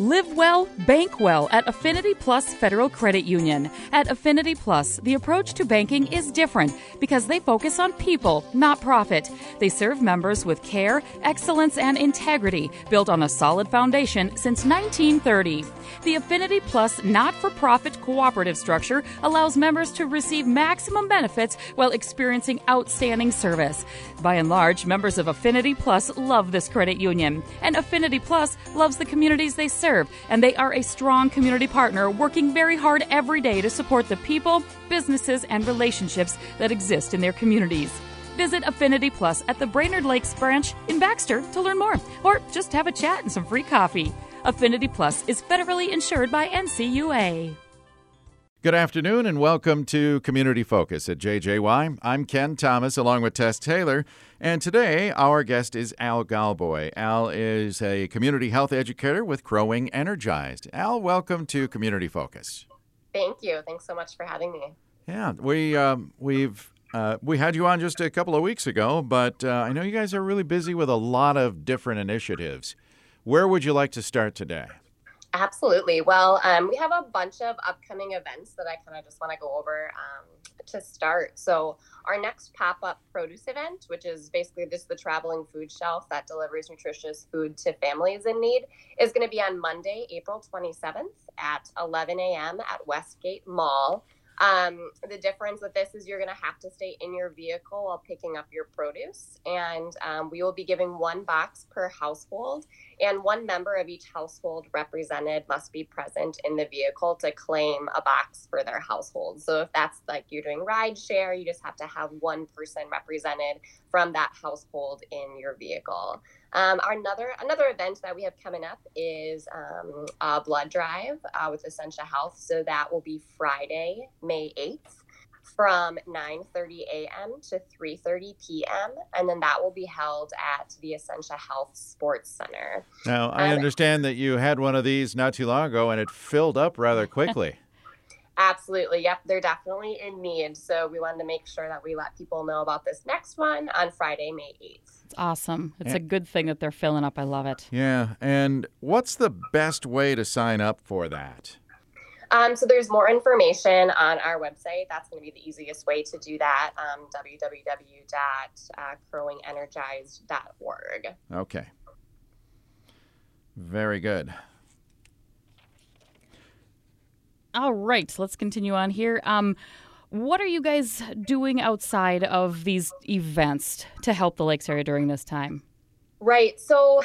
Live well, bank well at Affinity Plus Federal Credit Union. At Affinity Plus, the approach to banking is different because they focus on people, not profit. They serve members with care, excellence, and integrity built on a solid foundation since 1930. The Affinity Plus not for profit cooperative structure allows members to receive maximum benefits while experiencing outstanding service. By and large, members of Affinity Plus love this credit union, and Affinity Plus loves the communities they serve serve, and they are a strong community partner working very hard every day to support the people, businesses, and relationships that exist in their communities. Visit Affinity Plus at the Brainerd Lakes branch in Baxter to learn more, or just have a chat and some free coffee. Affinity Plus is federally insured by NCUA. Good afternoon and welcome to Community Focus at JJY. I'm Ken Thomas along with Tess Taylor, and today our guest is Al Galboy. Al is a community health educator with Crow Wing Energized. Al, welcome to Community Focus. Thank you. Thanks so much for having me. Yeah, we um, we've uh, we had you on just a couple of weeks ago, but uh, I know you guys are really busy with a lot of different initiatives. Where would you like to start today? Absolutely. Well, um, we have a bunch of upcoming events that I kind of just want to go over um, to start. So, our next pop up produce event, which is basically just the traveling food shelf that delivers nutritious food to families in need, is going to be on Monday, April 27th at 11 a.m. at Westgate Mall. Um, the difference with this is you're going to have to stay in your vehicle while picking up your produce, and um, we will be giving one box per household, and one member of each household represented must be present in the vehicle to claim a box for their household. So if that's like you're doing ride share, you just have to have one person represented from that household in your vehicle. Um, our another another event that we have coming up is um, a blood drive uh, with Essentia Health. So that will be Friday, May eighth, from 9:30 a.m. to 3:30 p.m. and then that will be held at the Essentia Health Sports Center. Now, I um, understand that you had one of these not too long ago and it filled up rather quickly. Absolutely. Yep. They're definitely in need. So we wanted to make sure that we let people know about this next one on Friday, May 8th. It's awesome. It's a good thing that they're filling up. I love it. Yeah. And what's the best way to sign up for that? Um, so there's more information on our website. That's going to be the easiest way to do that. Um, www.crowwingenergized.org. Okay. Very good. All right, let's continue on here. Um, what are you guys doing outside of these events to help the Lakes area during this time? Right. So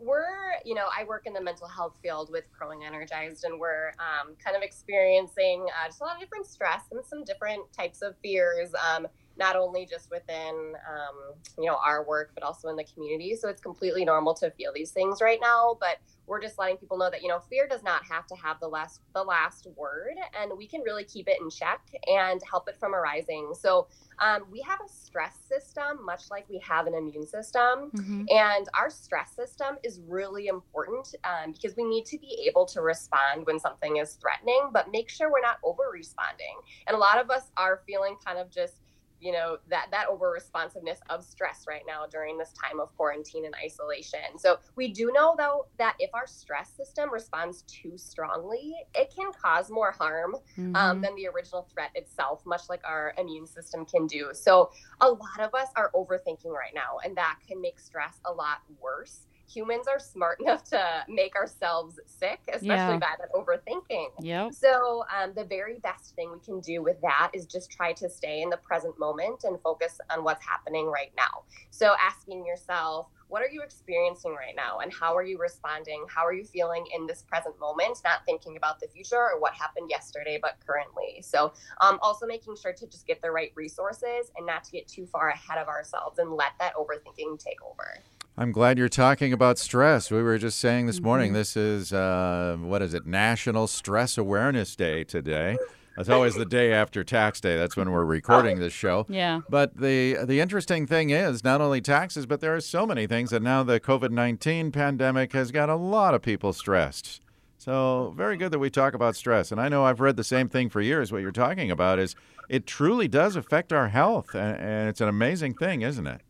we're, you know, I work in the mental health field with Crow Wing Energized, and we're um, kind of experiencing uh, just a lot of different stress and some different types of fears. Um, not only just within um, you know our work but also in the community. So it's completely normal to feel these things right now but we're just letting people know that you know fear does not have to have the last the last word and we can really keep it in check and help it from arising. So um, we have a stress system much like we have an immune system mm-hmm. and our stress system is really important um, because we need to be able to respond when something is threatening but make sure we're not over responding and a lot of us are feeling kind of just you know that that over responsiveness of stress right now during this time of quarantine and isolation. So we do know though that if our stress system responds too strongly it can cause more harm um, mm-hmm. um, than the original threat itself much like our immune system can do. So a lot of us are overthinking right now and that can make stress a lot worse humans are smart enough to make ourselves sick, especially yeah. bad at overthinking. Yep. So um, the very best thing we can do with that is just try to stay in the present moment and focus on what's happening right now. So asking yourself, what are you experiencing right now and how are you responding how are you feeling in this present moment not thinking about the future or what happened yesterday but currently so um, also making sure to just get the right resources and not to get too far ahead of ourselves and let that overthinking take over I'm glad you're talking about stress. We were just saying this morning, mm-hmm. this is, uh, what is it, National Stress Awareness Day today. It's always the day after tax day. That's when we're recording this show. Yeah. But the the interesting thing is not only taxes, but there are so many things that now the COVID nineteen pandemic has got a lot of people stressed. So very good that we talk about stress. And I know I've read the same thing for years. What you're talking about is it truly does affect our health, and, and it's an amazing thing, isn't it?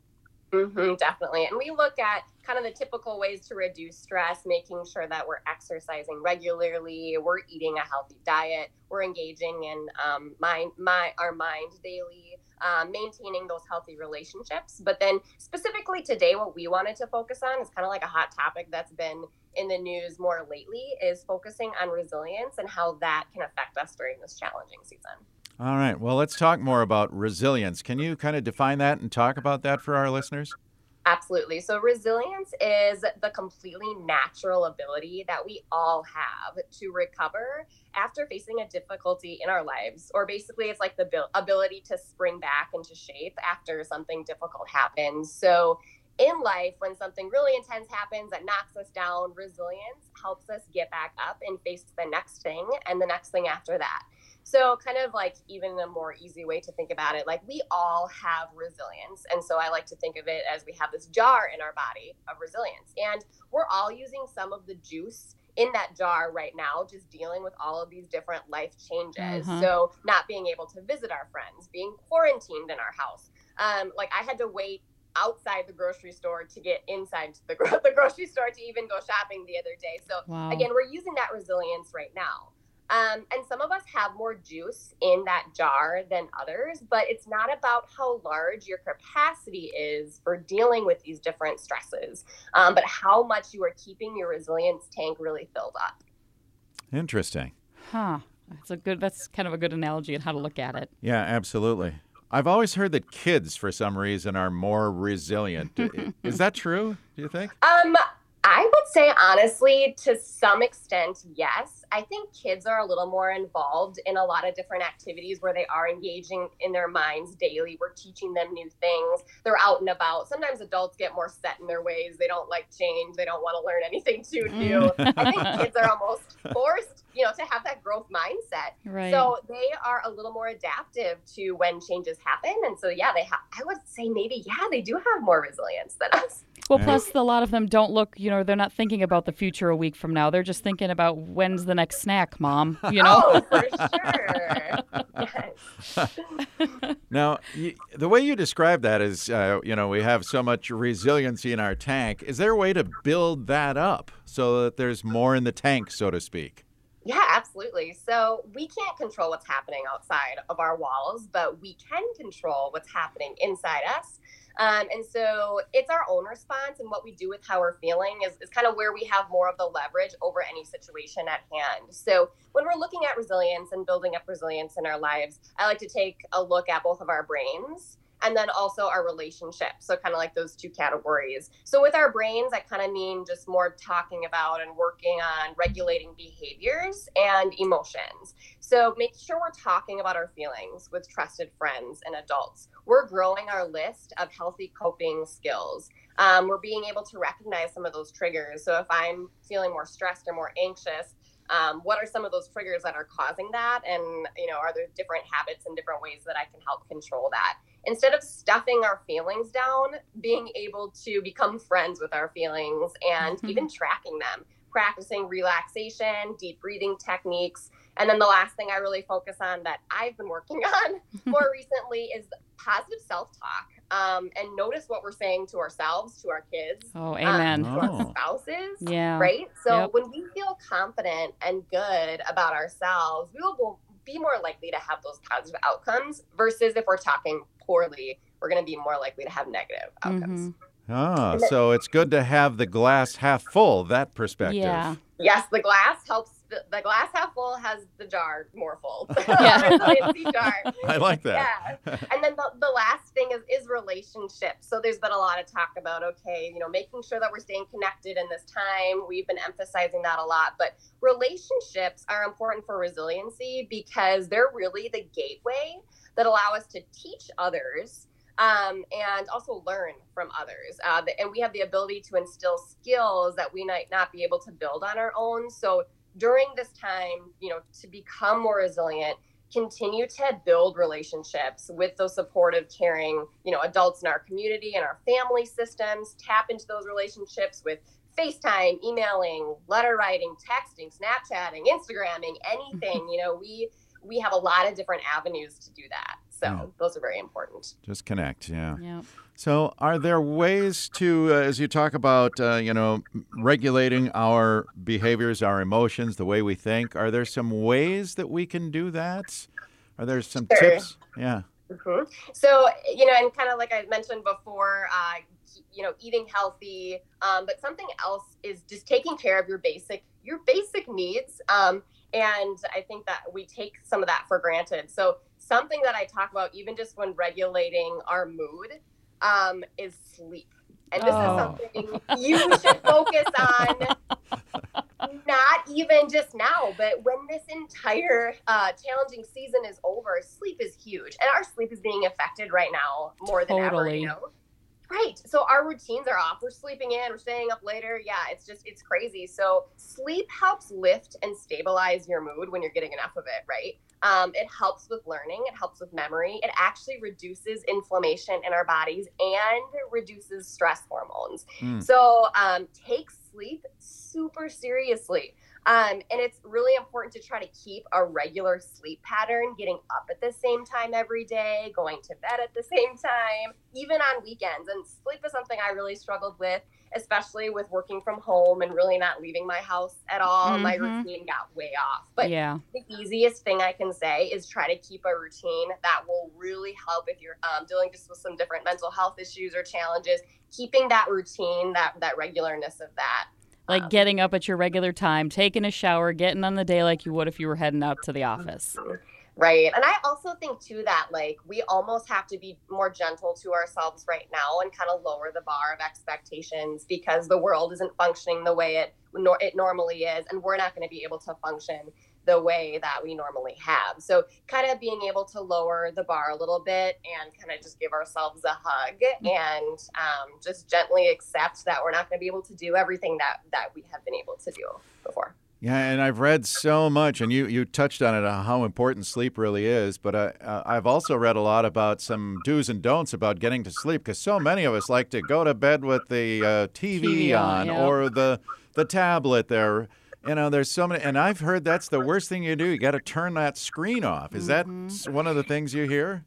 Mm-hmm, definitely. And we look at kind of the typical ways to reduce stress, making sure that we're exercising regularly, we're eating a healthy diet, we're engaging in um, my, our mind daily, um, maintaining those healthy relationships. But then specifically today, what we wanted to focus on is kind of like a hot topic that's been in the news more lately is focusing on resilience and how that can affect us during this challenging season. All right. Well, let's talk more about resilience. Can you kind of define that and talk about that for our listeners? Absolutely. So, resilience is the completely natural ability that we all have to recover after facing a difficulty in our lives. Or basically, it's like the ability to spring back into shape after something difficult happens. So, in life, when something really intense happens that knocks us down, resilience helps us get back up and face the next thing and the next thing after that. So, kind of like even a more easy way to think about it, like we all have resilience. And so, I like to think of it as we have this jar in our body of resilience. And we're all using some of the juice in that jar right now, just dealing with all of these different life changes. Mm-hmm. So, not being able to visit our friends, being quarantined in our house. Um, like, I had to wait outside the grocery store to get inside the, gro- the grocery store to even go shopping the other day. So, wow. again, we're using that resilience right now. Um, and some of us have more juice in that jar than others, but it's not about how large your capacity is for dealing with these different stresses, um, but how much you are keeping your resilience tank really filled up. Interesting. Huh. That's a good. That's kind of a good analogy on how to look at it. Yeah, absolutely. I've always heard that kids, for some reason, are more resilient. is that true? Do you think? Um, I would say honestly, to some extent, yes. I think kids are a little more involved in a lot of different activities where they are engaging in their minds daily. We're teaching them new things. They're out and about. Sometimes adults get more set in their ways. They don't like change. They don't want to learn anything too new. Mm. I think kids are almost forced, you know, to have that growth mindset. Right. So they are a little more adaptive to when changes happen. And so, yeah, they have, I would say maybe, yeah, they do have more resilience than us. Well, plus a lot of them don't look, you know, they're not thinking about the future a week from now. They're just thinking about when's the next snack, mom, you know? oh, for sure. now, the way you describe that is, uh, you know, we have so much resiliency in our tank. Is there a way to build that up so that there's more in the tank, so to speak? Yeah, absolutely. So we can't control what's happening outside of our walls, but we can control what's happening inside us. Um, and so it's our own response and what we do with how we're feeling is, is kind of where we have more of the leverage over any situation at hand. So when we're looking at resilience and building up resilience in our lives, I like to take a look at both of our brains and then also our relationships. So, kind of like those two categories. So, with our brains, I kind of mean just more talking about and working on regulating behaviors and emotions. So, make sure we're talking about our feelings with trusted friends and adults. We're growing our list of healthy coping skills. Um, we're being able to recognize some of those triggers. So, if I'm feeling more stressed or more anxious, um, what are some of those triggers that are causing that and you know are there different habits and different ways that i can help control that instead of stuffing our feelings down being able to become friends with our feelings and mm-hmm. even tracking them practicing relaxation deep breathing techniques and then the last thing i really focus on that i've been working on more recently is positive self-talk um, and notice what we're saying to ourselves, to our kids, oh, amen, um, to oh. our spouses, yeah, right. So yep. when we feel confident and good about ourselves, we will be more likely to have those positive outcomes. Versus if we're talking poorly, we're going to be more likely to have negative outcomes. Mm-hmm. Ah, so it's good to have the glass half full. That perspective. Yeah. Yes, the glass helps the, the glass half full has the jar more full. Yeah. jar. I like that. Yeah. And then the, the last thing is is relationships. So there's been a lot of talk about okay, you know, making sure that we're staying connected in this time. We've been emphasizing that a lot, but relationships are important for resiliency because they're really the gateway that allow us to teach others um, and also learn from others. Uh, and we have the ability to instill skills that we might not be able to build on our own. So during this time, you know, to become more resilient, continue to build relationships with those supportive, caring, you know, adults in our community and our family systems. Tap into those relationships with FaceTime, emailing, letter writing, texting, Snapchatting, Instagramming, anything. Mm-hmm. you know, we we have a lot of different avenues to do that. So Yeah. those are very important. Just connect, yeah. Yeah. So, are there ways to, uh, as you talk about, uh, you know, regulating our behaviors, our emotions, the way we think? Are there some ways that we can do that? Are there some Sure. tips? Yeah. hmm So, you know, and kind of like I mentioned before, uh, you know, eating healthy. Um, but something else is just taking care of your basic your basic needs. Um, and I think that we take some of that for granted. So something that I talk about, even just when regulating our mood, um, is sleep. And this Oh. is something you should focus on not even just now, but when this entire uh, challenging season is over, sleep is huge, and our sleep is being affected right now more than ever. You know, right? So our routines are off. We're sleeping in. We're staying up later. Yeah, it's just it's crazy. So sleep helps lift and stabilize your mood when you're getting enough of it. Right? Um, it helps with learning. It helps with memory. It actually reduces inflammation in our bodies and reduces stress hormones. Hmm. So um, take sleep super seriously. Um, and it's really important to try to keep a regular sleep pattern, getting up at the same time every day, going to bed at the same time, even on weekends. And sleep is something I really struggled with, especially with working from home and really not leaving my house at all. My Mhm. routine got way off. But yeah. the easiest thing I can say is try to keep a routine that will really help if you're um, dealing just with some different mental health issues or challenges. Keeping that routine, that that regularness of that. Like Um, getting up at your regular time, taking a shower, getting on the day like you would if you were heading out to the office. Right. And I also think too that like we almost have to be more gentle to ourselves right now and kind of lower the bar of expectations because the world isn't functioning the way it nor it normally is and we're not going to be able to function the way that we normally have. So kind of being able to lower the bar a little bit and kind of just give ourselves a hug and um, just gently accept that we're not going to be able to do everything that that we have been able to do before. Yeah, and I've read so much, and you, you touched on it, on how important sleep really is. But I, uh, I've also read a lot about some do's and don'ts about getting to sleep because so many of us like to go to bed with the uh, TV, TV on, on yeah. or the the tablet there. You know, there's so many, and I've heard that's the worst thing you do. You got to turn that screen off. Is that Mhm. s- one of the things you hear?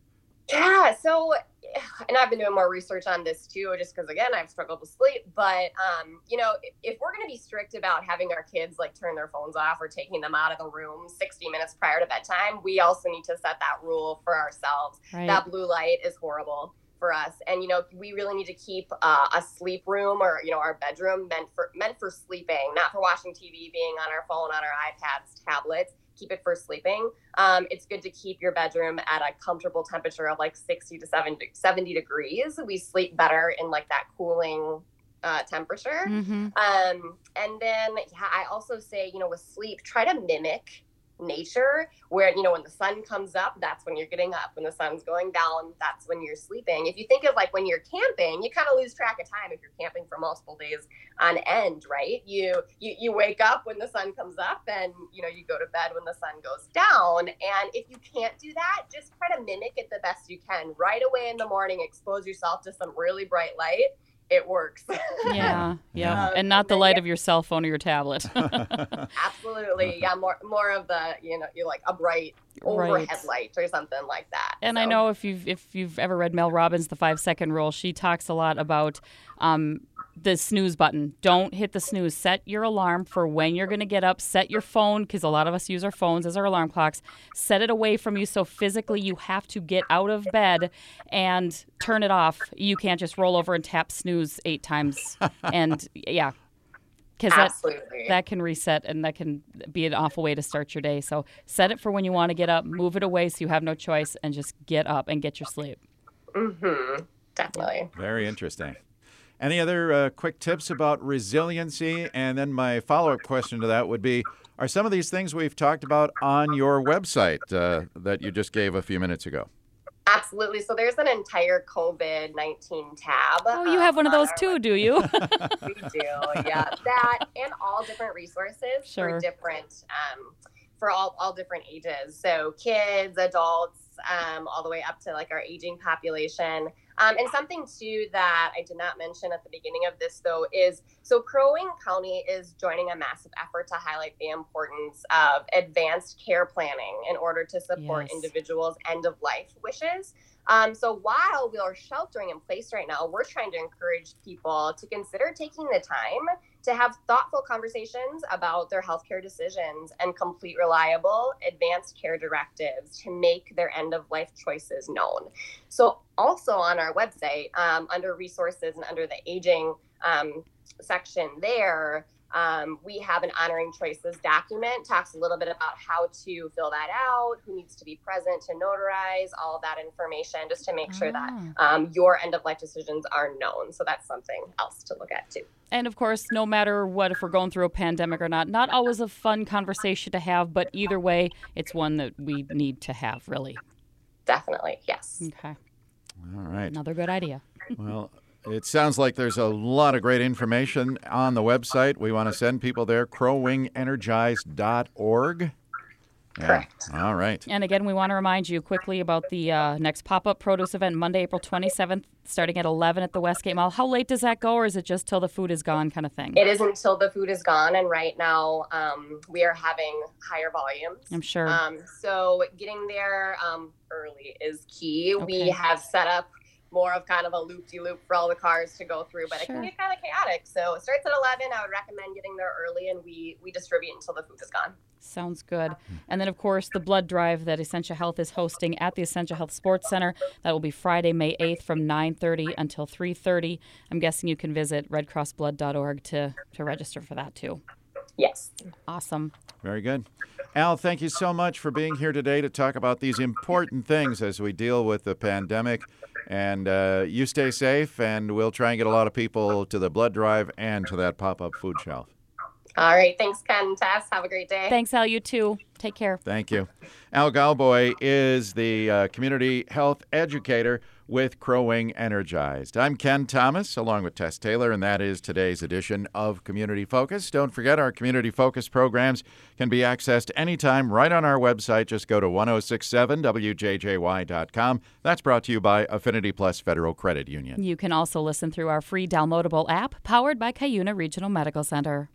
Yeah. So, and I've been doing more research on this too, just because again, I've struggled with sleep. But um, you know, if, if we're going to be strict about having our kids like turn their phones off or taking them out of the room 60 minutes prior to bedtime, we also need to set that rule for ourselves. Right. That blue light is horrible for us, and you know, we really need to keep uh, a sleep room or you know our bedroom meant for meant for sleeping, not for watching TV, being on our phone, on our iPads, tablets. Keep it for sleeping. Um, it's good to keep your bedroom at a comfortable temperature of like 60 to 70, 70 degrees. We sleep better in like that cooling uh, temperature. hmm Um, and then, yeah, I also say, you know, with sleep, try to mimic nature where, you know, when the sun comes up, that's when you're getting up. When the sun's going down, that's when you're sleeping. If you think of like when you're camping, you kind of lose track of time if you're camping for multiple days on end, right? You, you, you wake up when the sun comes up and, you know, you go to bed when the sun goes down. And if you can't do that, just try to mimic it the best you can. Right away in the morning, expose yourself to some really bright light. It works. Yeah, yeah, Um, and not the light yeah. of your cell phone or your tablet. Absolutely. Yeah, more more of the, you know, you like a bright overhead Right. light or something like that. And I know if you've if you've ever read Mel Robbins' The Five Second Rule, she talks a lot about um, the snooze button. Don't hit the snooze. Set your alarm for when you're going to get up. Set your phone because a lot of us use our phones as our alarm clocks. Set it away from you so physically you have to get out of bed and turn it off. You can't just roll over and tap snooze eight times. and yeah, because that that can reset and that can be an awful way to start your day. So set it for when you want to get up, move it away so you have no choice, and just get up and get your sleep. Mm-hmm. Definitely. Very interesting. Any other uh, quick tips about resiliency? And then my follow up question to that would be Are some of these things we've talked about on your website uh, that you just gave a few minutes ago? Absolutely. So there's an entire COVID 19 tab. Oh, you um, have one of those our too, do you? We do, yeah. That and all different resources Sure. for different, um, for all all different ages. So kids, adults, um, all the way up to like our aging population. Um, and something too that I did not mention at the beginning of this, though, is so Crow Wing County is joining a massive effort to highlight the importance of advanced care planning in order to support Yes. individuals' end of life wishes. Um, so while we are sheltering in place right now, we're trying to encourage people to consider taking the time to have thoughtful conversations about their healthcare decisions and complete reliable advanced care directives to make their end of life choices known. So, also on our website, um, under resources and under the aging um, section there, um, we have an honoring choices document, talks a little bit about how to fill that out, who needs to be present to notarize, all of that information, just to make sure that Ah. um, your end of life decisions are known. So that's something else to look at too. And of course, no matter what, if we're going through a pandemic or not, not always a fun conversation to have, but either way, it's one that we need to have, really. Definitely, yes. Okay. All right. Another good idea. Well, it sounds like there's a lot of great information on the website. We want to send people there, crowwingenergized.org. Yeah. Correct. All right. And again, we want to remind you quickly about the uh, next pop up produce event, Monday, April 27th, starting at 11 at the Westgate Mall. How late does that go, or is it just till the food is gone kind of thing? It is until the food is gone, and right now um, we are having higher volumes. I'm sure. Um, so getting there um, early is key. Okay. We have set up more of kind of a loop de loop for all the cars to go through, but it can get kind of chaotic. So it starts at 11. I would recommend getting there early, and we we distribute until the food is gone. Sounds good. And then, of course, the blood drive that Essentia Health is hosting at the Essentia Health Sports Center. That will be Friday, May 8th from 9.30 until 3.30. I'm guessing you can visit redcrossblood.org to, to register for that, too. Yes. Awesome. Very good. Al, thank you so much for being here today to talk about these important things as we deal with the pandemic. And uh, you stay safe, and we'll try and get a lot of people to the blood drive and to that pop up food shelf. All right. Thanks, Ken and Tess. Have a great day. Thanks, Al. You too. Take care. Thank you. Al Galboy is the uh, community health educator with Crow Wing Energized. I'm Ken Thomas, along with Tess Taylor, and that is today's edition of Community Focus. Don't forget, our Community Focus programs can be accessed anytime right on our website. Just go to 1067wjjy.com. That's brought to you by Affinity Plus Federal Credit Union. You can also listen through our free downloadable app powered by Cuyuna Regional Medical Center.